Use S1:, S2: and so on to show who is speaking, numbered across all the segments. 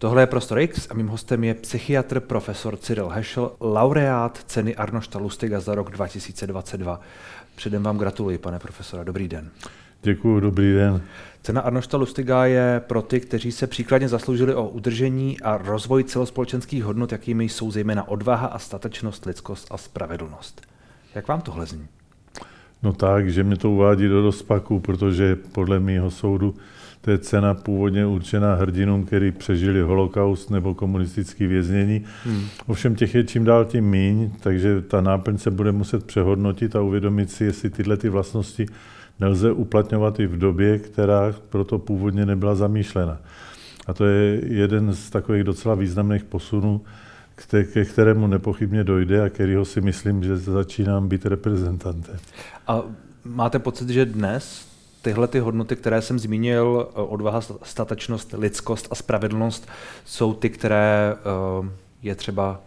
S1: Tohle je Prostor X a mým hostem je psychiatr profesor Cyril Hešel, laureát ceny Arnošta Lustiga za rok 2022. Předem vám gratuluji, pane profesore. Dobrý den.
S2: Děkuji, dobrý den.
S1: Cena Arnošta Lustiga je pro ty, kteří se příkladně zasloužili o udržení a rozvoj celospolečenských hodnot, jakými jsou zejména odvaha a statečnost, lidskost a spravedlnost. Jak vám tohle zní?
S2: No tak, že mě to uvádí do rozpaku, protože podle mého soudu to je cena původně určená hrdinům, kteří přežili holokaust nebo komunistické věznění. Hmm. Ovšem těch je čím dál tím míň, takže ta náplň se bude muset přehodnotit a uvědomit si, jestli tyhle ty vlastnosti nelze uplatňovat i v době, která proto původně nebyla zamýšlena. A to je jeden z takových docela významných posunů, ke kterému nepochybně dojde a kterýho si myslím, že začínám být reprezentantem.
S1: A máte pocit, že dnes tyhle ty hodnoty, které jsem zmínil, odvaha, statečnost, lidskost a spravedlnost, jsou ty, které eh, je třeba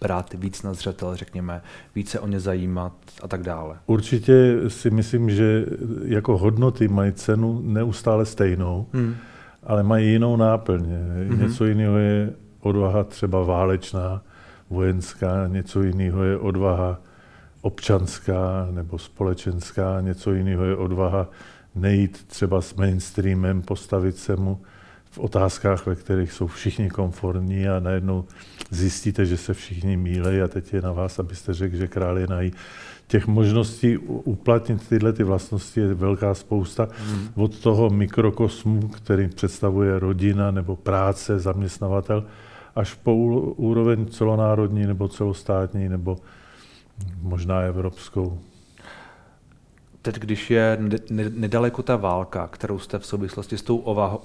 S1: brát víc na zřetel, řekněme, více o ně zajímat a tak dále.
S2: Určitě si myslím, že jako hodnoty mají cenu neustále stejnou, hmm. ale mají jinou náplň. Hmm. Něco jiného je odvaha třeba válečná, vojenská, něco jiného je odvaha občanská nebo společenská, něco jiného je odvaha nejít třeba s mainstreamem, postavit se mu v otázkách, ve kterých jsou všichni konformní a najednou zjistíte, že se všichni mílejí a teď je na vás, abyste řekl, že král je nají. Těch možností uplatnit tyhle ty vlastnosti je velká spousta. Hmm. Od toho mikrokosmu, který představuje rodina nebo práce, zaměstnavatel, až po úroveň celonárodní nebo celostátní nebo možná evropskou.
S1: Teď, když je nedaleko ta válka, kterou jste v souvislosti s tou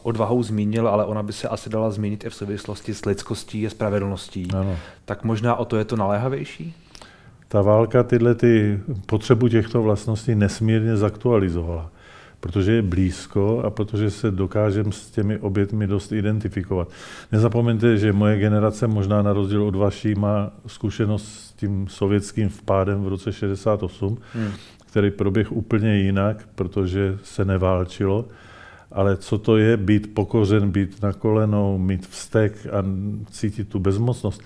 S1: odvahou zmínil, ale ona by se asi dala zmínit i v souvislosti s lidskostí a spravedlností, ano. tak možná o to je to naléhavější?
S2: Ta válka tyhle ty potřebu těchto vlastností nesmírně zaktualizovala, protože je blízko a protože se dokážeme s těmi obětmi dost identifikovat. Nezapomeňte, že moje generace možná na rozdíl od vaší má zkušenost s tím sovětským vpádem v roce 68, hmm který proběh úplně jinak, protože se neválčilo. Ale co to je být pokořen, být na kolenou, mít vztek a cítit tu bezmocnost,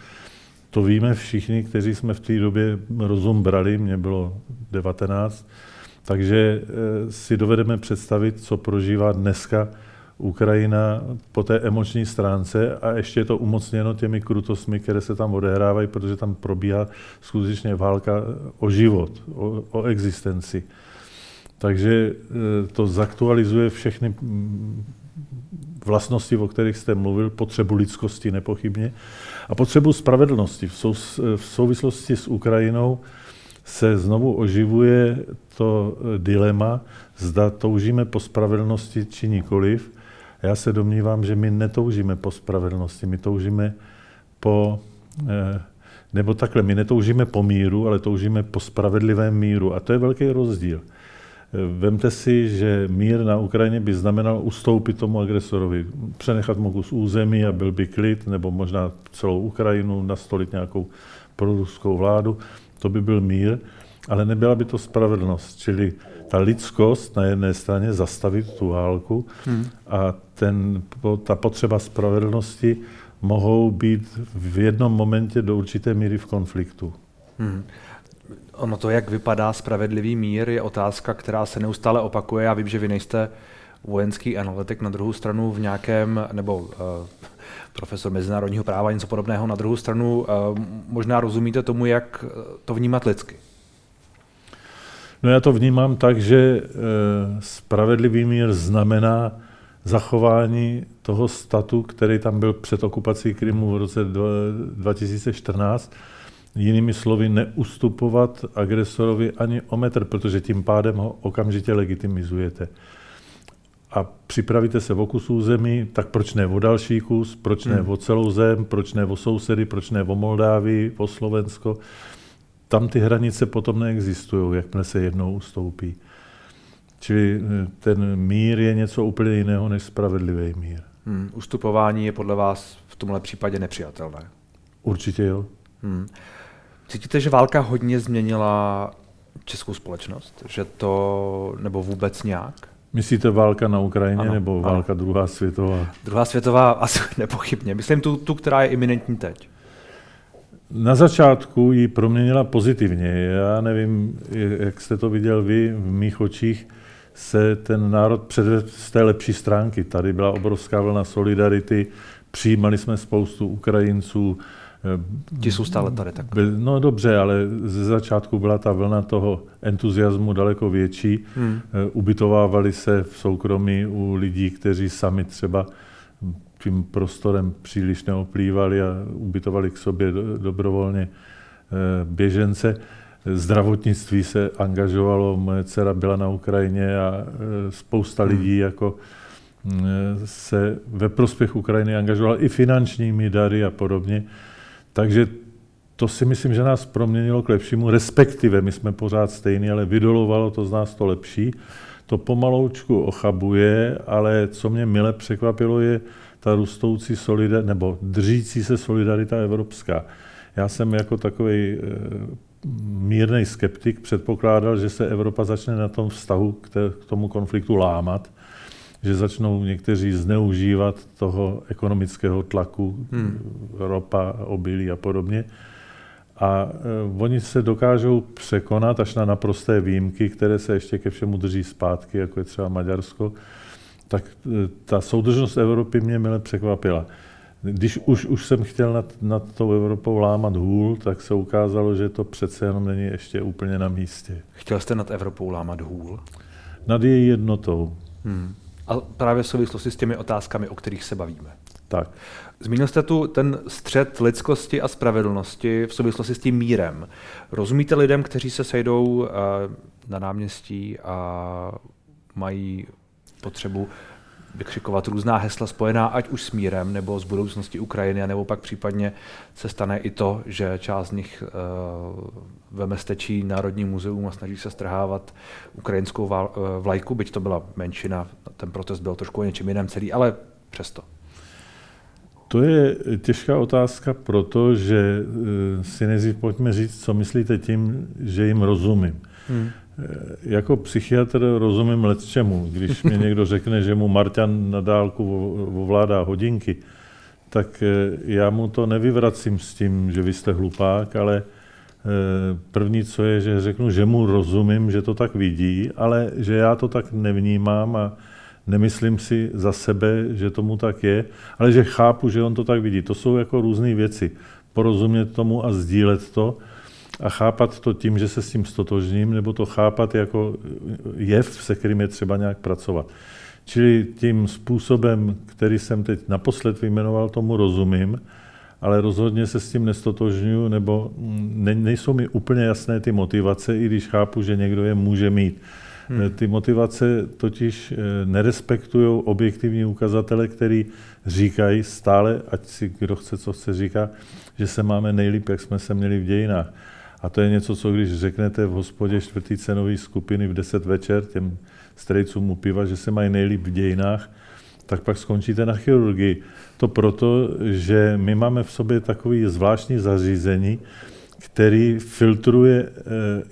S2: to víme všichni, kteří jsme v té době rozum brali, mě bylo 19, takže eh, si dovedeme představit, co prožívá dneska Ukrajina po té emoční stránce a ještě je to umocněno těmi krutostmi, které se tam odehrávají, protože tam probíhá skutečně válka o život, o, o existenci. Takže e, to zaktualizuje všechny vlastnosti, o kterých jste mluvil, potřebu lidskosti nepochybně a potřebu spravedlnosti. V, v souvislosti s Ukrajinou se znovu oživuje to dilema, zda toužíme po spravedlnosti či nikoliv. Já se domnívám, že my netoužíme po spravedlnosti, my toužíme po, eh, nebo takhle, my netoužíme po míru, ale toužíme po spravedlivém míru. A to je velký rozdíl. Eh, vemte si, že mír na Ukrajině by znamenal ustoupit tomu agresorovi, přenechat mu kus území a byl by klid, nebo možná celou Ukrajinu, nastolit nějakou proruskou vládu. To by byl mír, ale nebyla by to spravedlnost. Čili ta lidskost na jedné straně zastavit tu válku hmm. a ten, ta potřeba spravedlnosti mohou být v jednom momentě do určité míry v konfliktu. Hmm.
S1: Ono to, jak vypadá spravedlivý mír, je otázka, která se neustále opakuje. Já vím, že vy nejste vojenský analytik na druhou stranu v nějakém, nebo uh, profesor mezinárodního práva, něco podobného. Na druhou stranu uh, možná rozumíte tomu, jak to vnímat lidsky.
S2: No já to vnímám tak, že uh, spravedlivý mír znamená zachování toho statu, který tam byl před okupací Krymu v roce 2014. Jinými slovy, neustupovat agresorovi ani o metr, protože tím pádem ho okamžitě legitimizujete. A připravíte se o kus území, tak proč ne o další kus, proč ne hmm. o celou zem, proč ne o sousedy, proč ne o Moldávii, o Slovensko. Tam ty hranice potom neexistují, jakmile se jednou ustoupí. Čili eh, ten mír je něco úplně jiného než spravedlivý mír.
S1: Hmm. Ustupování je podle vás v tomhle případě nepřijatelné?
S2: Určitě jo. Hmm.
S1: Cítíte, že válka hodně změnila českou společnost? Že to, nebo vůbec nějak?
S2: Myslíte válka na Ukrajině ano, nebo válka ano. druhá světová?
S1: Druhá světová asi nepochybně. Myslím tu, tu, která je iminentní teď.
S2: Na začátku ji proměnila pozitivně. Já nevím, jak jste to viděl vy v mých očích, se ten národ předvedl z té lepší stránky. Tady byla obrovská vlna solidarity, přijímali jsme spoustu Ukrajinců.
S1: Ti jsou stále tady tak.
S2: No dobře, ale ze začátku byla ta vlna toho entuziasmu daleko větší. Hmm. Ubytovávali se v soukromí u lidí, kteří sami třeba tím prostorem příliš neoplývali a ubytovali k sobě dobrovolně eh, běžence. Zdravotnictví se angažovalo, moje dcera byla na Ukrajině a eh, spousta hmm. lidí jako mm, se ve prospěch Ukrajiny angažovala i finančními dary a podobně. Takže to si myslím, že nás proměnilo k lepšímu, respektive my jsme pořád stejní, ale vydolovalo to z nás to lepší. To pomaloučku ochabuje, ale co mě mile překvapilo je, ta růstoucí solidarita, nebo držící se solidarita evropská. Já jsem jako takový e, mírný skeptik předpokládal, že se Evropa začne na tom vztahu k, tomu konfliktu lámat, že začnou někteří zneužívat toho ekonomického tlaku, hmm. ropa, obilí a podobně. A e, oni se dokážou překonat až na naprosté výjimky, které se ještě ke všemu drží zpátky, jako je třeba Maďarsko, tak e, ta soudržnost Evropy mě mile překvapila. Když už, už jsem chtěl nad, nad tou Evropou lámat hůl, tak se ukázalo, že to přece jenom není ještě úplně na místě.
S1: Chtěl jste nad Evropou lámat hůl?
S2: Nad její jednotou.
S1: Hmm. A právě v souvislosti s těmi otázkami, o kterých se bavíme.
S2: Tak.
S1: Zmínil jste tu ten střed lidskosti a spravedlnosti v souvislosti s tím mírem. Rozumíte lidem, kteří se sejdou e, na náměstí a mají potřebu vykřikovat různá hesla spojená ať už s mírem, nebo s budoucností Ukrajiny, nebo pak případně se stane i to, že část z nich uh, veme stečí Národní muzeum a snaží se strhávat ukrajinskou uh, vlajku, byť to byla menšina, ten protest byl trošku o něčem jiném celý, ale přesto.
S2: To je těžká otázka, protože uh, si nejdřív pojďme říct, co myslíte tím, že jim rozumím. Hmm. Jako psychiatr rozumím let čemu. Když mi někdo řekne, že mu Marťan na dálku ovládá hodinky, tak eh, já mu to nevyvracím s tím, že vy jste hlupák, ale eh, první, co je, že řeknu, že mu rozumím, že to tak vidí, ale že já to tak nevnímám a nemyslím si za sebe, že tomu tak je, ale že chápu, že on to tak vidí. To jsou jako různé věci. Porozumět tomu a sdílet to a chápat to tím, že se s tím stotožním, nebo to chápat jako jev, se kterým je třeba nějak pracovat. Čili tím způsobem, který jsem teď naposled vyjmenoval, tomu rozumím, ale rozhodně se s tím nestotožňuju, nebo ne, nejsou mi úplně jasné ty motivace, i když chápu, že někdo je může mít. Hmm. Ty motivace totiž eh, nerespektují objektivní ukazatele, který říkají stále, ať si kdo chce, co chce, říká, že se máme nejlíp, jak jsme se měli v dějinách. A to je něco, co když řeknete v hospodě čtvrtý cenový skupiny v 10 večer těm strejcům u piva, že se mají nejlíp v dějinách, tak pak skončíte na chirurgii. To proto, že my máme v sobě takový zvláštní zařízení, který filtruje e,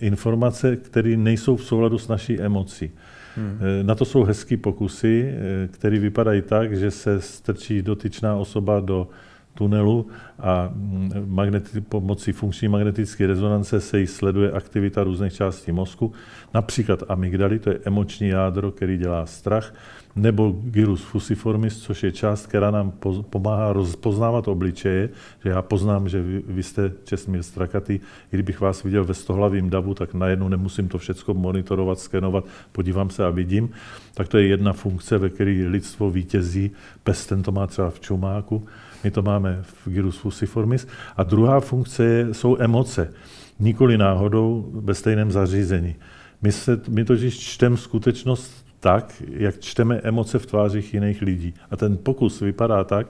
S2: informace, které nejsou v souladu s naší emocí. Hmm. E, na to jsou hezký pokusy, e, které vypadají tak, že se strčí dotyčná osoba do tunelu a mm, magneti- pomocí funkční magnetické rezonance se jí sleduje aktivita různých částí mozku, například amygdaly, to je emoční jádro, který dělá strach, nebo gyrus fusiformis, což je část, která nám pomáhá rozpoznávat obličeje, že já poznám, že vy, vy jste Česmír Strakatý, kdybych vás viděl ve stohlavým davu, tak najednou nemusím to všechno monitorovat, skenovat, podívám se a vidím. Tak to je jedna funkce, ve které lidstvo vítězí, pes ten to má třeba v čumáku, my to máme v Gyrus fusiformis. A druhá funkce je, jsou emoce, nikoli náhodou ve stejném zařízení. My, se, my totiž čteme skutečnost tak, jak čteme emoce v tvářích jiných lidí. A ten pokus vypadá tak,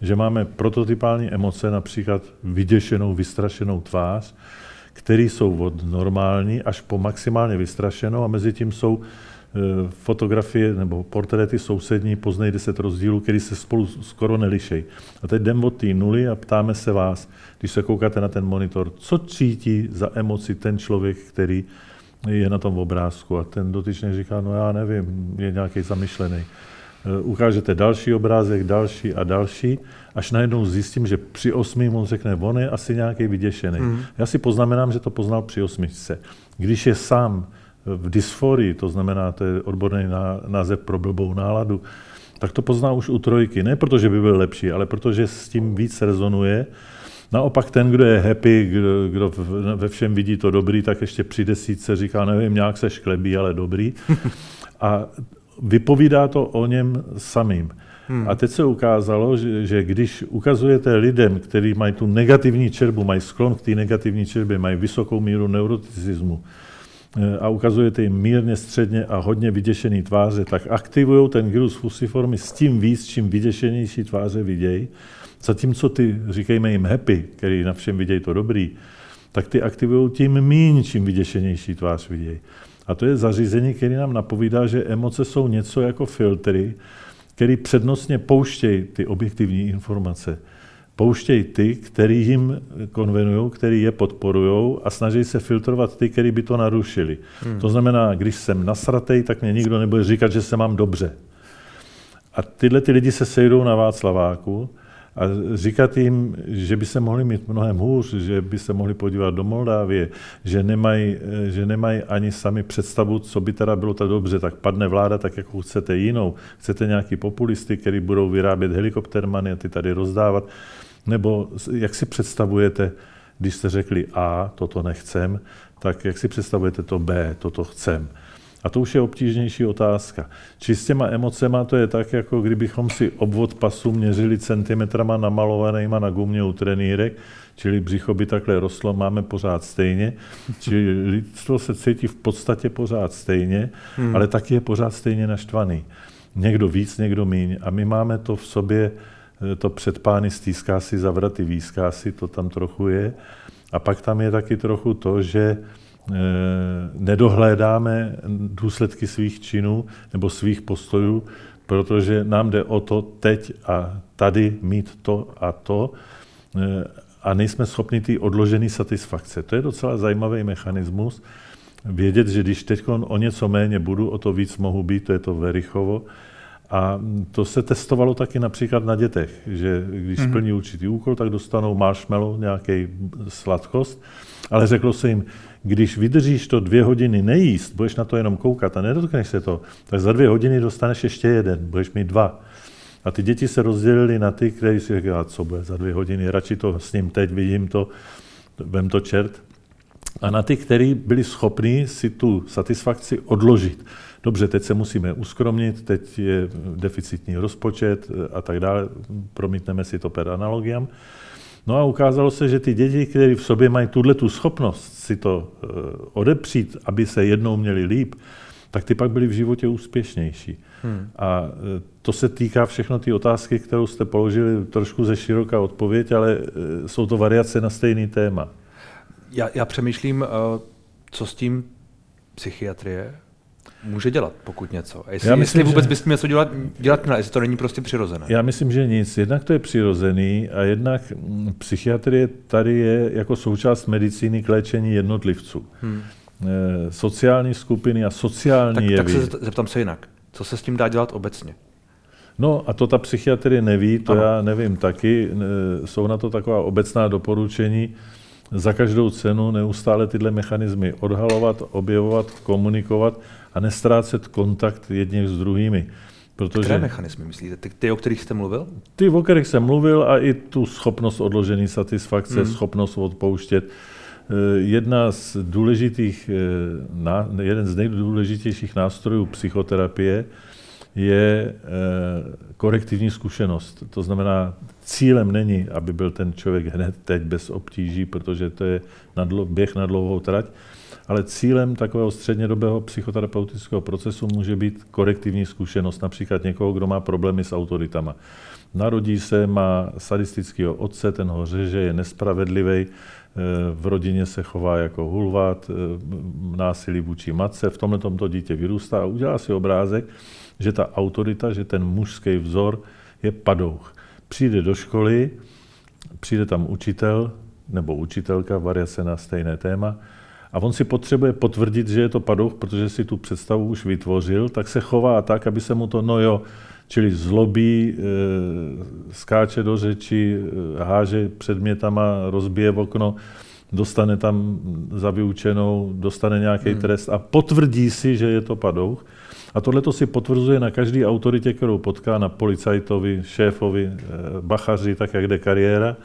S2: že máme prototypální emoce, například vyděšenou, vystrašenou tvář, které jsou od normální až po maximálně vystrašenou a mezi tím jsou Eh, fotografie nebo portréty sousední poznej 10 rozdílů, který se spolu skoro nelišejí. A teď jdeme od té nuly a ptáme se vás, když se koukáte na ten monitor, co cítí za emoci ten člověk, který je na tom obrázku a ten dotyčný říká, no já nevím, je nějaký zamyšlený. Eh, ukážete další obrázek, další a další, až najednou zjistím, že při osmým on řekne, on je asi nějaký vyděšený. Mm. Já si poznamenám, že to poznal při osmičce. Když je sám v dysforii, to znamená, to je odborný název pro blbou náladu, tak to pozná už u trojky. Ne protože by byl lepší, ale protože s tím víc rezonuje. Naopak ten, kdo je happy, kdo, kdo ve všem vidí to dobrý, tak ještě při desítce říká, nevím, nějak se šklebí, ale dobrý. A vypovídá to o něm samým. Hmm. A teď se ukázalo, že, že když ukazujete lidem, kteří mají tu negativní čerbu, mají sklon k té negativní čerbě, mají vysokou míru neuroticismu, eh, a ukazujete jim mírně, středně a hodně vyděšený tváře, tak aktivují ten gyrus fusiformis s tím víc, čím vyděšenější tváře vidějí. Zatímco ty, říkejme jim happy, který na všem vidějí to dobrý, tak ty aktivují tím míň, čím vyděšenější tvář vidějí. A to je zařízení, které nám napovídá, že emoce jsou něco jako filtry, který přednostně pouštějí ty objektivní informace. Pouštějí ty, který jim konvenují, který je podporují a snaží se filtrovat ty, který by to narušili. Hmm. To znamená, když jsem nasratej, tak mě nikdo nebude říkat, že se mám dobře. A tyhle ty lidi se sejdou na Václaváku a říkat jim, že by se mohli mít mnohem hůř, že by se mohli podívat do Moldávie, že nemají, že nemají ani sami představu, co by teda bylo tak dobře, tak padne vláda tak, jako chcete jinou. Chcete nějaký populisty, který budou vyrábět helikoptermany a ty tady rozdávat. Nebo jak si představujete, když jste řekli A, toto nechcem, tak jak si představujete to B, toto chcem. A to už je obtížnější otázka. Či s těma emocema to je tak, jako kdybychom si obvod pasu měřili centimetrama namalovanýma na gumě u trenýrek, čili břicho by takhle rostlo, máme pořád stejně, čili lidstvo se cítí v podstatě pořád stejně, hmm. ale taky je pořád stejně naštvaný. Někdo víc, někdo míň. A my máme to v sobě, eh, to před pány stýská si, zavraty výská si, to tam trochu je. A pak tam je taky trochu to, že nedohlédáme důsledky svých činů nebo svých postojů, protože nám jde o to teď a tady mít to a to eh, a nejsme schopni ty odložené satisfakce. To je docela zajímavý mechanismus. Vědět, že když teď o něco méně budu, o to víc mohu být, to je to Verichovo. A to se testovalo taky například na dětech, že když mm-hmm. splní určitý úkol, tak dostanou marshmallow, nějaký sladkost, ale řeklo se jim, když vydržíš to dvě hodiny nejíst, budeš na to jenom koukat a nedotkneš se to, tak za dvě hodiny dostaneš ještě jeden, budeš mít dva. A ty děti se rozdělily na ty, kteří si říkali, co bude za dvě hodiny, radši to s ním teď, vidím to, vem to čert. A na ty, kteří byli schopni si tu satisfakci odložit. Dobře, teď se musíme uskromnit, teď je deficitní rozpočet a tak dále, promítneme si to per analogiam. No a ukázalo se, že ty děti, které v sobě mají tuhle tu schopnost si to eh, odepřít, aby se jednou měli líp, tak ty pak byly v životě úspěšnější. Hmm. A eh, to se týká všechno ty otázky, kterou jste položili, trošku ze široká odpověď, ale eh, jsou to variace na stejný téma.
S1: Já, já přemýšlím, co s tím psychiatrie může dělat, pokud něco. A jestli, Já myslím, jestli vůbec že... bys něco dělat, dělat měla, jestli to není prostě přirozené.
S2: Já myslím, že nic. Jednak to je přirozený a jednak mm, psychiatrie tady je jako součást medicíny k léčení jednotlivců. Hmm. E, sociální skupiny a sociální tak, jevy.
S1: Tak se zeptám se jinak. Co se s tím dá dělat obecně?
S2: No a to ta psychiatrie neví, to ano. já nevím taky. Jsou na to taková obecná doporučení za každou cenu neustále tyhle mechanismy odhalovat, objevovat, komunikovat a nestrácet kontakt jedním s druhými.
S1: Protože Které mechanismy myslíte? Ty, ty, o kterých jste mluvil?
S2: Ty, o kterých jsem mluvil a i tu schopnost odložení satisfakce, hmm. schopnost odpouštět. Eh, jedna z důležitých, eh, jeden z nejdůležitějších nástrojů psychoterapie je eh, korektivní zkušenost. To znamená, cílem není, aby byl ten člověk hned teď bez obtíží, protože to je na dlo, běh na dlouhou trať, ale cílem takového střednědobého psychoterapeutického procesu může být korektivní zkušenost, například někoho, kdo má problémy s autoritama. Narodí se, má sadistického otce, ten ho řeže, je nespravedlivý, eh, v rodině se chová jako hulvat, eh, násilí vůči matce, v tomhle tomto dítě vyrůstá a udělá si obrázek, že ta autorita, že ten mužský vzor je padouch. Přijde do školy, přijde tam učitel nebo učitelka, variace na stejné téma, a on si potřebuje potvrdit, že je to padouch, protože si tu představu už vytvořil, tak se chová tak, aby se mu to, no jo, čili zlobí, e, skáče do řeči, e, háže předmětama, rozbije v okno, dostane tam za vyučenou, dostane nějaký hmm. trest a potvrdí si, že je to padouch. A tohle to si potvrzuje na každý autoritě, kterou potká, na policajtovi, šéfovi, e, bachaři, tak jak jde kariéra.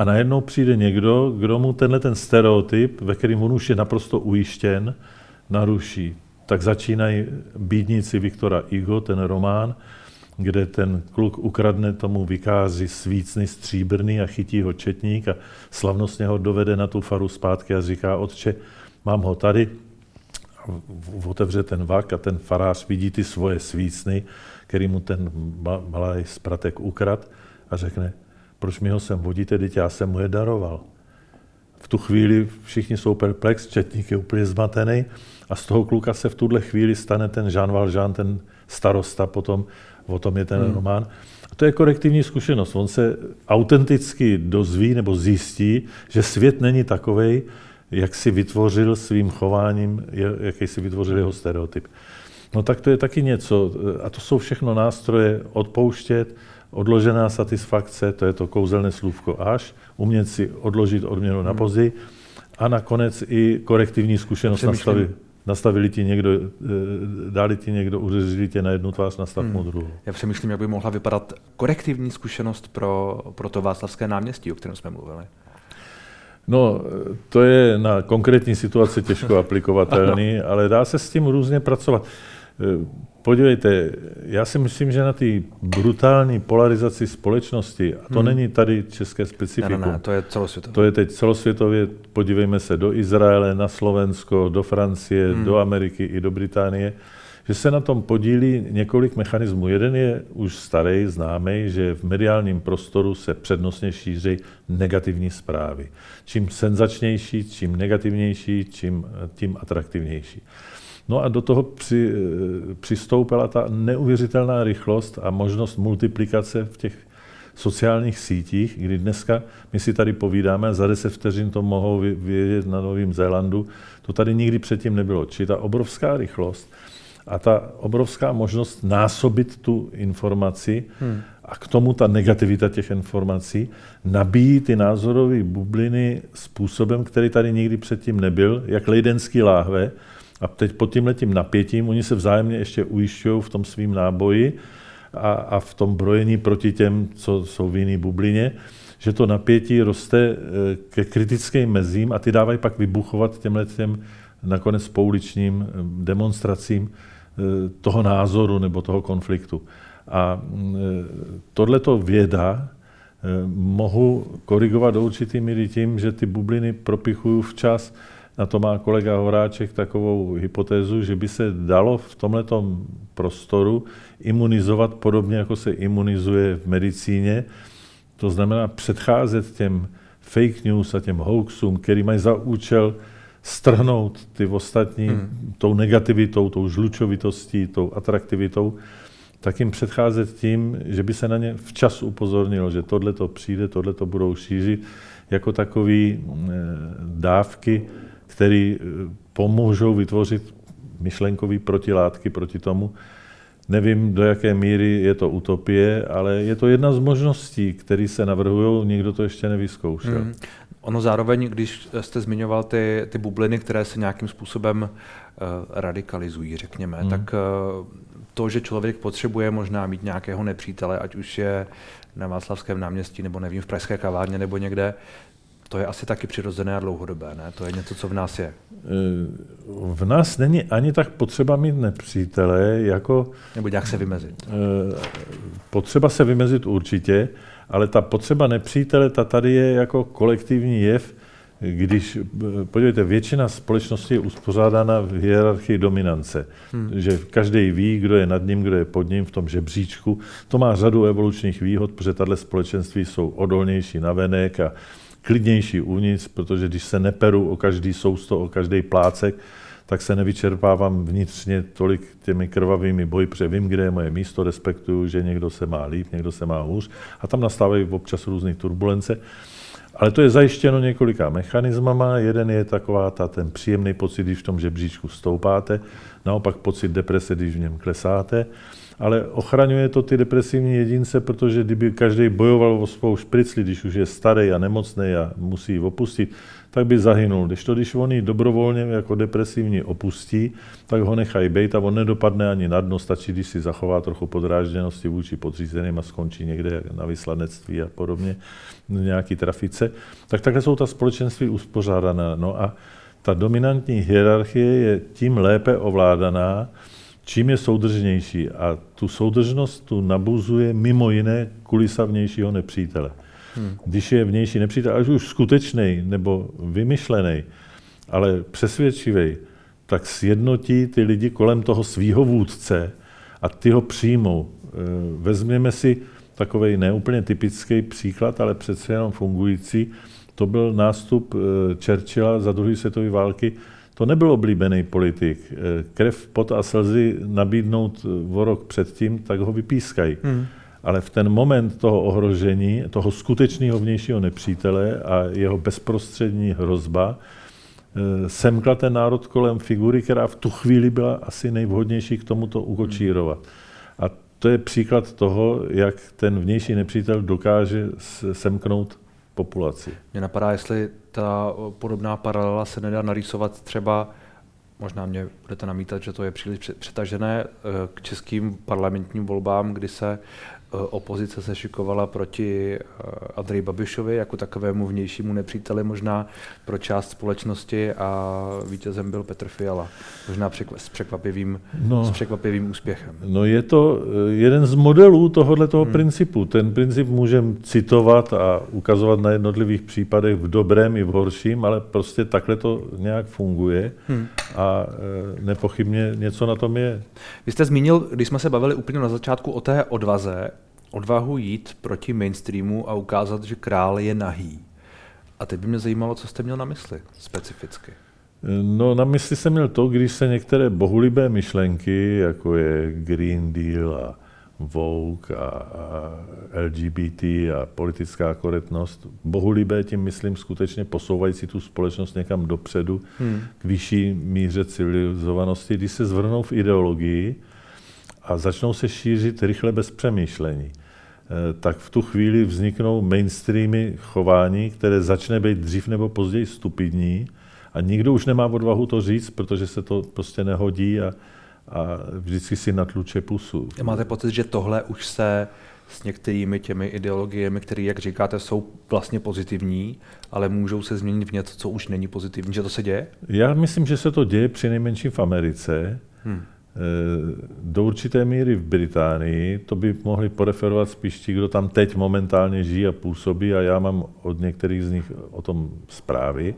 S2: A najednou přijde někdo, kdo mu tenhle ten stereotyp, ve kterém on už je naprosto ujištěn, naruší. Tak začínají bídníci Viktora Igo, ten román, kde ten kluk ukradne tomu vykázi svícny stříbrný a chytí ho četník a slavnostně ho dovede na tu faru zpátky a říká, otče, mám ho tady, otevře ten vak a ten farář vidí ty svoje svícny, který mu ten malý spratek ukrad a řekne, proč mi ho sem vodíte, teď já jsem mu je daroval. V tu chvíli všichni jsou perplex, četník je úplně zmatený a z toho kluka se v tuhle chvíli stane ten Jean Valjean, ten starosta potom, o tom je ten hmm. román. A to je korektivní zkušenost. On se autenticky dozví nebo zjistí, že svět není takový, jak si vytvořil svým chováním, jaký si vytvořil jeho stereotyp. No tak to je taky něco. A to jsou všechno nástroje odpouštět, odložená satisfakce, to je to kouzelné slůvko až, umět si odložit odměnu na hmm. později a nakonec i korektivní zkušenost nastavit. Nastavili ti někdo, eh, dali ti někdo, uřezili tě na jednu tvář, nastav hmm. mu druhou.
S1: Já přemýšlím, jak by mohla vypadat korektivní zkušenost pro, pro to Václavské náměstí, o kterém jsme mluvili.
S2: No, to je na konkrétní situaci těžko aplikovatelný, ale dá se s tím různě pracovat. Podívejte, já si myslím, že na té brutální polarizaci společnosti, a to hmm. není tady české specifikum.
S1: Ne, ne, ne, to je celosvětové.
S2: To je teď celosvětově, podívejme se do Izraele, na Slovensko, do Francie, hmm. do Ameriky i do Británie, že se na tom podílí několik mechanismů. Jeden je už starý, známý, že v mediálním prostoru se přednostně šíří negativní zprávy. Čím senzačnější, čím negativnější, čím tím atraktivnější. No a do toho při, přistoupila ta neuvěřitelná rychlost a možnost multiplikace v těch sociálních sítích, kdy dneska my si tady povídáme, za 10 vteřin to mohou vědět na Novém Zélandu, to tady nikdy předtím nebylo. Či ta obrovská rychlost a ta obrovská možnost násobit tu informaci hmm. a k tomu ta negativita těch informací nabíjí ty názorové bubliny způsobem, který tady nikdy předtím nebyl, jak lejdenský láhve, a teď pod tím letím napětím oni se vzájemně ještě ujišťují v tom svým náboji a, a v tom brojení proti těm, co jsou v jiné bublině, že to napětí roste eh, ke kritickým mezím a ty dávají pak vybuchovat těmhle těm nakonec pouličním eh, demonstracím eh, toho názoru nebo toho konfliktu. A tohleto věda mohu korigovat do určitý míry tím, že ty bubliny propichuju včas, na to má kolega Horáček takovou hypotézu, že by se dalo v tomto prostoru imunizovat podobně, jako se imunizuje v medicíně. To znamená předcházet těm fake news a těm hoaxům, který mají za účel strhnout ty ostatní hmm. tou negativitou, tou žlučovitostí, tou atraktivitou, tak jim předcházet tím, že by se na ně včas upozornilo, že tohle to přijde, tohle to budou šířit, jako takové eh, dávky, které eh, pomůžou vytvořit myšlenkové protilátky proti tomu. Nevím, do jaké míry je to utopie, ale je to jedna z možností, které se navrhují, nikdo to ještě nevyzkoušel. Hmm.
S1: Ono zároveň, když jste zmiňoval ty, ty bubliny, které se nějakým způsobem uh, radikalizují, řekněme, hmm. tak uh, to, že člověk potřebuje možná mít nějakého nepřítele, ať už je na Václavském náměstí, nebo nevím, v Pražské kavárně, nebo někde, to je asi taky přirozené a dlouhodobé, ne? To je něco, co v nás je. Eh,
S2: v nás není ani tak potřeba mít nepřítele, jako...
S1: Nebo nějak se vymezit.
S2: Potřeba se vymezit určitě, ale ta potřeba nepřítele, ta tady je jako kolektivní jev, když, podívejte, většina společnosti je uspořádána v hierarchii dominance, hmm. že každý ví, kdo je nad ním, kdo je pod ním v tom žebříčku. To má řadu evolučních výhod, protože tahle společenství jsou odolnější na venek a klidnější uvnitř, protože když se neperu o každý sousto, o každý plácek, tak se nevyčerpávám vnitřně tolik těmi krvavými boji, protože vím, kde je moje místo, respektuju, že někdo se má líp, někdo se má hůř a tam nastávají občas různé turbulence. Ale to je zajištěno několika mechanismama. Jeden je taková ta, ten příjemný pocit, když v tom žebříčku stoupáte, naopak pocit deprese, když v něm klesáte. Ale ochraňuje to ty depresivní jedince, protože kdyby každý bojoval o svou špricli, když už je starý a nemocný a musí ji opustit, tak by zahynul. Když to, když on ji dobrovolně jako depresivní opustí, tak ho nechají být a on nedopadne ani na dno, stačí, když si zachová trochu podrážděnosti vůči podřízeným a skončí někde na vyslanectví a podobně, nějaký trafice. Tak takhle jsou ta společenství uspořádaná. No a ta dominantní hierarchie je tím lépe ovládaná, čím je soudržnější. A tu soudržnost tu nabuzuje mimo jiné kulisa vnějšího nepřítele. Hmm. Když je vnější nepřítel, až už skutečný nebo vymyšlený, ale přesvědčivý, tak sjednotí ty lidi kolem toho svýho vůdce a ty ho přijmou. E, vezměme si takový neúplně typický příklad, ale přece jenom fungující. To byl nástup e, Churchilla za druhé světové války. To nebyl oblíbený politik. E, krev, pot a slzy nabídnout o rok předtím, tak ho vypískají. Hmm ale v ten moment toho ohrožení, toho skutečného vnějšího nepřítele a jeho bezprostřední hrozba, eh, semkla ten národ kolem figury, která v tu chvíli byla asi nejvhodnější k tomuto ukočírovat. A to je příklad toho, jak ten vnější nepřítel dokáže semknout populaci.
S1: Mě napadá, jestli ta podobná paralela se nedá narýsovat třeba možná mě budete namítat, že to je příliš přetažené eh, k českým parlamentním volbám, kdy se opozice se šikovala proti eh, Andreji Babišovi jako takovému vnějšímu nepříteli možná pro část společnosti a vítězem byl Petr Fiala. Možná s překvapivým, no, s překvapivým úspěchem.
S2: No je to eh, jeden z modelů tohohle toho hmm. principu. Ten princip můžeme citovat a ukazovat na jednotlivých případech v dobrém i v horším, ale prostě takhle to nějak funguje hmm. a nepochybně něco na tom je.
S1: Vy jste zmínil, když jsme se bavili úplně na začátku o té odvaze, odvahu jít proti mainstreamu a ukázat, že král je nahý. A teď by mě zajímalo, co jste měl na mysli specificky.
S2: No, na mysli jsem měl to, když se některé bohulibé myšlenky, jako je Green Deal a Vogue a, a LGBT a politická korektnost, bohulibé tím myslím skutečně posouvající tu společnost někam dopředu hmm. k vyšší míře civilizovanosti, když se zvrhnou v ideologii a začnou se šířit rychle bez přemýšlení. Eh, tak v tu chvíli vzniknou mainstreamy chování, které začne být dřív nebo později stupidní a nikdo už nemá odvahu to říct, protože se to prostě nehodí a, a vždycky si natluče pusu.
S1: Máte pocit, že tohle už se s některými těmi ideologiemi, které, jak říkáte, jsou vlastně pozitivní, ale můžou se změnit v něco, co už není pozitivní, že to se děje?
S2: Já myslím, že se to děje při nejmenším v Americe. Hmm. Do určité míry v Británii, to by mohli poreferovat spíš ti, kdo tam teď momentálně žijí a působí a já mám od některých z nich o tom zprávy,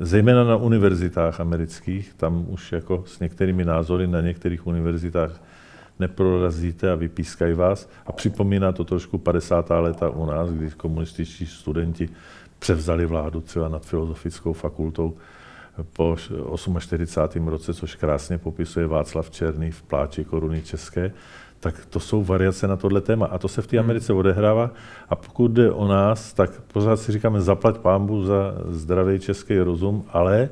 S2: zejména na univerzitách amerických, tam už jako s některými názory na některých univerzitách neprorazíte a vypískají vás. A připomíná to trošku 50. léta u nás, kdy komunističtí studenti převzali vládu třeba nad filozofickou fakultou po 48. roce, což krásně popisuje Václav Černý v pláči koruny české, tak to jsou variace na tohle téma. A to se v té hmm. Americe odehrává. A pokud jde o nás, tak pořád si říkáme zaplať pámbu za zdravý český rozum, ale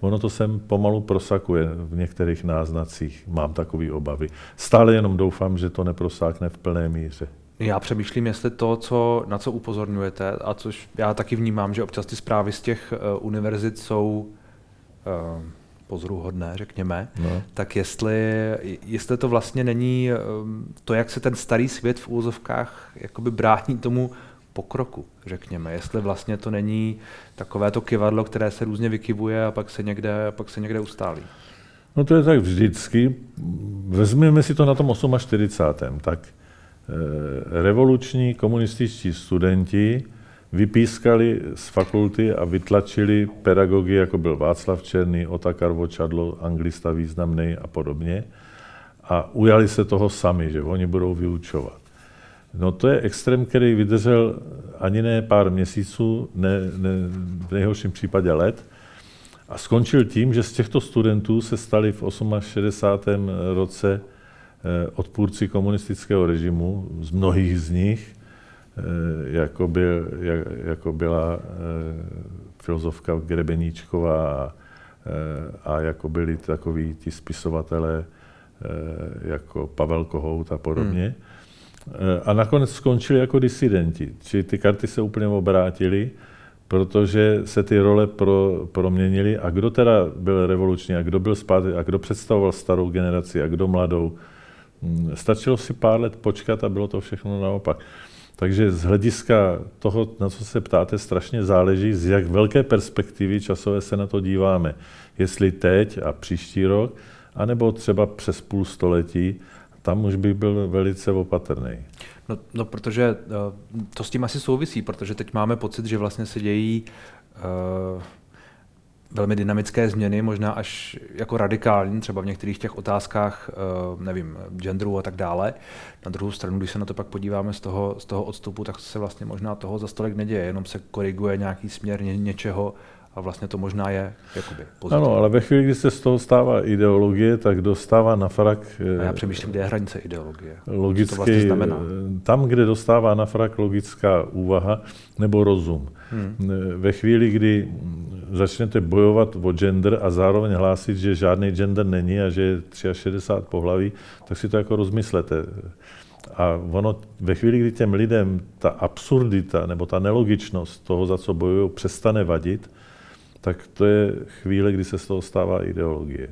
S2: ono to sem pomalu prosakuje v některých náznacích. Mám takové obavy. Stále jenom doufám, že to neprosákne v plné míře.
S1: Já přemýšlím, jestli to, co, na co upozorňujete, a což já taky vnímám, že občas ty zprávy z těch uh, univerzit jsou pozoruhodné, řekněme, no. tak jestli, jestli to vlastně není um, to, jak se ten starý svět v úzovkách jakoby brání tomu pokroku, řekněme. Jestli vlastně to není takové to kivadlo, které se různě vykivuje a pak se někde, a pak se někde ustálí.
S2: No to je tak vždycky. Vezměme si to na tom 48. Tak eh, revoluční komunističtí studenti vypískali z fakulty a vytlačili pedagogy, jako byl Václav Černý, Otakar Vočadlo, anglista významný a podobně. A ujali se toho sami, že oni budou vyučovat. No to je extrém, který vydržel ani ne pár měsíců, ne, ne, v nejhorším případě let, a skončil tím, že z těchto studentů se stali v 68. roce eh, odpůrci komunistického režimu, z mnohých z nich, jako, byl, jako byla filozofka Grebeníčková a, a jako byli takoví ti spisovatelé jako Pavel Kohout a podobně. Hmm. A nakonec skončili jako disidenti, čili ty karty se úplně obrátily protože se ty role pro, proměnily a kdo teda byl revoluční a kdo byl zpátky a kdo představoval starou generaci a kdo mladou. Hmm, stačilo si pár let počkat a bylo to všechno naopak. Takže z hlediska toho, na co se ptáte, strašně záleží, z jak velké perspektivy časové se na to díváme. Jestli teď a příští rok, anebo třeba přes půl století, tam už bych byl velice opatrný.
S1: No, no protože uh, to s tím asi souvisí, protože teď máme pocit, že vlastně se dějí uh, velmi dynamické změny, možná až jako radikální, třeba v některých těch otázkách, uh, nevím, genderu a tak dále. Na druhou stranu, když se na to pak podíváme z toho, z toho odstupu, tak se vlastně možná toho za stolik neděje, jenom se koriguje nějaký směr ně, něčeho, a vlastně to možná je jakoby pozitivní.
S2: Ano, ale ve chvíli, kdy se z toho stává ideologie, tak dostává na frak...
S1: A já eh, přemýšlím, kde je hranice ideologie.
S2: Logický, to vlastně znamená? Eh, tam, kde dostává na frak logická úvaha nebo rozum. Hmm. Eh, ve chvíli, kdy začnete bojovat o gender a zároveň hlásit, že žádný gender není a že je 63 pohlaví, tak si to jako rozmyslete. A ono ve chvíli, kdy těm lidem ta absurdita nebo ta nelogičnost toho, za co bojují, přestane vadit, tak to je chvíle, kdy se z toho stává ideologie.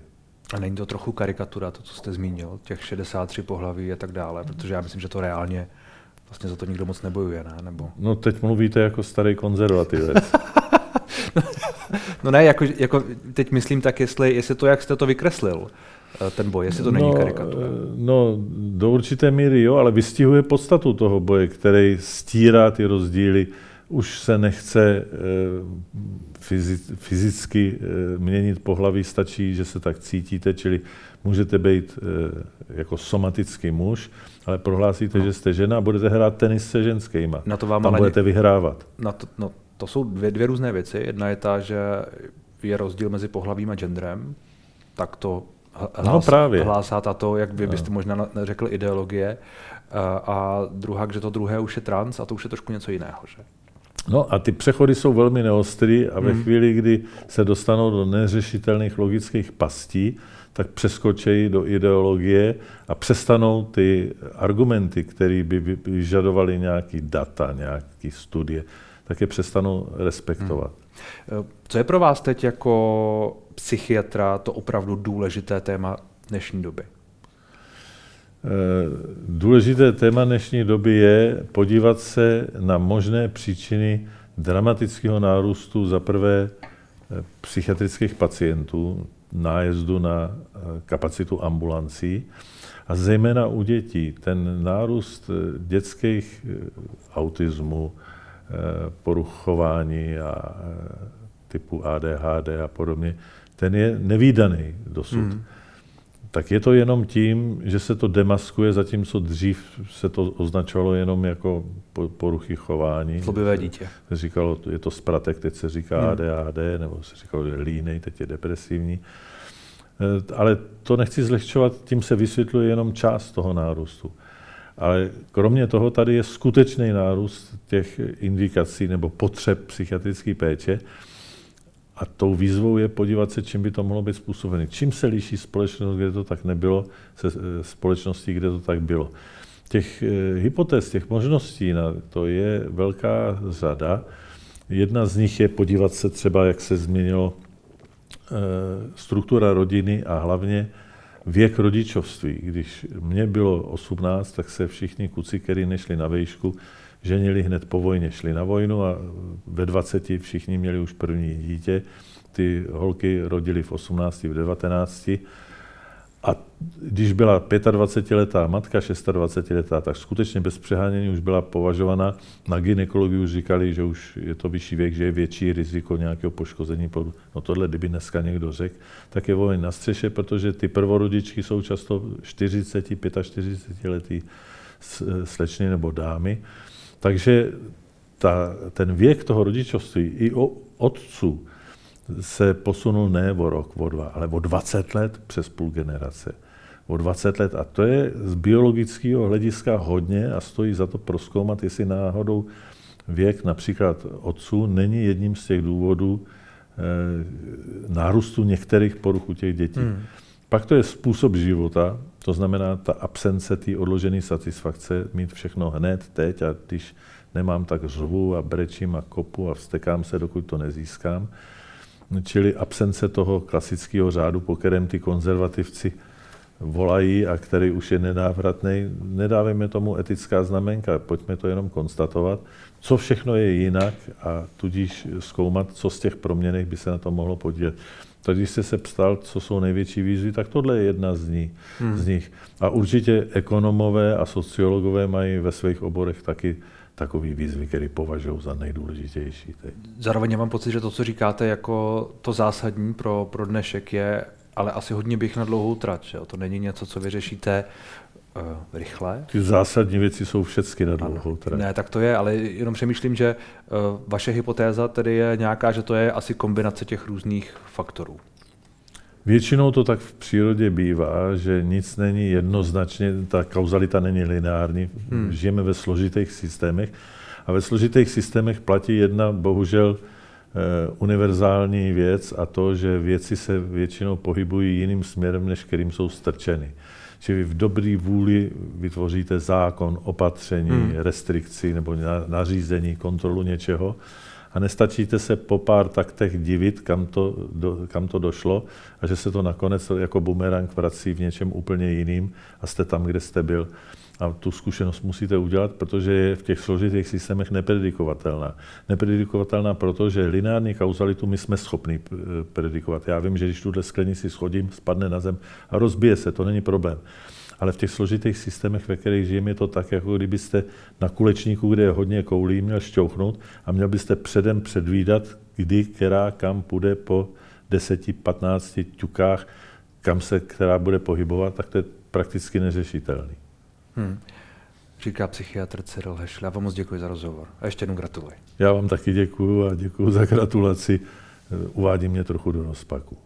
S1: A není to trochu karikatura, to, co jste zmínil, těch 63 pohlaví a tak dále, protože já myslím, že to reálně vlastně za to nikdo moc nebojuje, ne? Nebo...
S2: No teď mluvíte jako starý konzervativec.
S1: no ne, jako, jako teď myslím tak, jestli, jestli to, jak jste to vykreslil, eh, ten boj, jestli to není no, karikatura. Eh,
S2: no, do určité míry jo, ale vystihuje podstatu toho boje, který stírá ty rozdíly, už se nechce eh, fyzicky eh, měnit pohlaví, stačí, že se tak cítíte, čili můžete být eh, jako somatický muž, ale prohlásíte, no. že jste žena a budete hrát tenis se ženskýma. Na to vám Tam ale budete vyhrávat.
S1: Na to, no, to jsou dvě, dvě různé věci. Jedna je ta, že je rozdíl mezi pohlavím a genderem, tak to hlás, no, právě. hlásá tato, jak vy byste no. možná řekl, ideologie. A druhá, že to druhé už je trans a to už je trošku něco jiného. Že?
S2: No a ty přechody jsou velmi neostrý a ve hmm. chvíli, kdy se dostanou do neřešitelných logických pastí, tak přeskočí do ideologie a přestanou ty argumenty, které by vyžadovaly nějaký data, nějaký studie, tak je přestanou respektovat.
S1: Hmm. Co je pro vás teď jako psychiatra to opravdu důležité téma dnešní doby?
S2: Eh, důležité téma dnešní doby je podívat se na možné příčiny dramatického nárůstu za prvé eh, psychiatrických pacientů, nájezdu na eh, kapacitu ambulancí a zejména u dětí. Ten nárůst dětských autismu, poruchování a typu ADHD a podobně, ten je nevýdaný dosud. Hmm tak je to jenom tím, že se to demaskuje, zatímco dřív se to označovalo jenom jako poruchy chování.
S1: Zlobivé dítě.
S2: Se říkalo, je to spratek, teď se říká hmm. ADHD, nebo se říkalo, že línej, teď je depresivní. E, ale to nechci zlehčovat, tím se vysvětluje jenom část toho nárůstu. Ale kromě toho tady je skutečný nárůst těch indikací nebo potřeb psychiatrické péče, a tou výzvou je podívat se, čím by to mohlo být způsobené. Čím se liší společnost, kde to tak nebylo, se eh, společností, kde to tak bylo. Těch eh, hypotéz, těch možností na to je velká řada. Jedna z nich je podívat se třeba, jak se změnilo eh, struktura rodiny a hlavně věk rodičovství. Když mě bylo 18, tak se všichni kuci, kteří nešli na vejšku, ženili hned po vojně, šli na vojnu a ve 20 všichni měli už první dítě. Ty holky rodily v 18, v 19. A když byla 25-letá matka, 26-letá, tak skutečně bez přehánění už byla považovaná. Na gynekologii už říkali, že už je to vyšší věk, že je větší riziko nějakého poškození. No tohle, kdyby dneska někdo řekl, tak je vojen na střeše, protože ty prvorodičky jsou často 40, 45 letý slečny nebo dámy. Takže ta, ten věk toho rodičovství i o otců se posunul ne o rok, o dva, ale o 20 let přes půl generace. o 20 let. A to je z biologického hlediska hodně a stojí za to proskoumat, jestli náhodou věk například otců není jedním z těch důvodů e, nárůstu některých poruch u těch dětí. Hmm. Pak to je způsob života, to znamená ta absence té odložené satisfakce, mít všechno hned, teď a když nemám, tak řvu a brečím a kopu a vstekám se, dokud to nezískám. Čili absence toho klasického řádu, po kterém ty konzervativci volají a který už je nenávratný. Nedávejme tomu etická znamenka, pojďme to jenom konstatovat, co všechno je jinak a tudíž zkoumat, co z těch proměnek by se na to mohlo podílet. Tak když jste se ptal, co jsou největší výzvy, tak tohle je jedna z, ní, hmm. z nich. A určitě ekonomové a sociologové mají ve svých oborech taky takový výzvy, které považují za nejdůležitější. Teď.
S1: Zároveň mám pocit, že to, co říkáte jako to zásadní pro, pro dnešek je, ale asi hodně bych na dlouhou trať. Že? To není něco, co vyřešíte uh, rychle.
S2: Ty zásadní věci jsou všechny na dlouhou trať.
S1: Ne, tak to je, ale jenom přemýšlím, že uh, vaše hypotéza tedy je nějaká, že to je asi kombinace těch různých faktorů.
S2: Většinou to tak v přírodě bývá, že nic není jednoznačně, ta kauzalita není lineární, hmm. žijeme ve složitých systémech a ve složitých systémech platí jedna, bohužel, eh, univerzální věc a to, že věci se většinou pohybují jiným směrem, než kterým jsou strčeny. Že vy v dobrý vůli vytvoříte zákon, opatření, hmm. restrikci nebo nařízení, kontrolu něčeho, a nestačíte se po pár taktech divit, kam to, do, kam to došlo a že se to nakonec jako bumerang vrací v něčem úplně jiným a jste tam, kde jste byl. A tu zkušenost musíte udělat, protože je v těch složitých systémech nepredikovatelná. Nepredikovatelná proto, že lineární kauzalitu my jsme schopni predikovat. Já vím, že když tuhle sklenici schodím, spadne na zem a rozbije se, to není problém ale v těch složitých systémech, ve kterých žijeme, je to tak, jako kdybyste na kulečníku, kde je hodně koulí, měl šťouchnout a měl byste předem předvídat, kdy, která, kam půjde po 10-15 ťukách, kam se která bude pohybovat, tak to je prakticky neřešitelný. Hmm.
S1: Říká psychiatr Cyril Hešl. Já vám moc děkuji za rozhovor. A ještě jednou gratuluji.
S2: Já vám taky děkuji a děkuji za gratulaci. Uvádí mě trochu do rozpaku.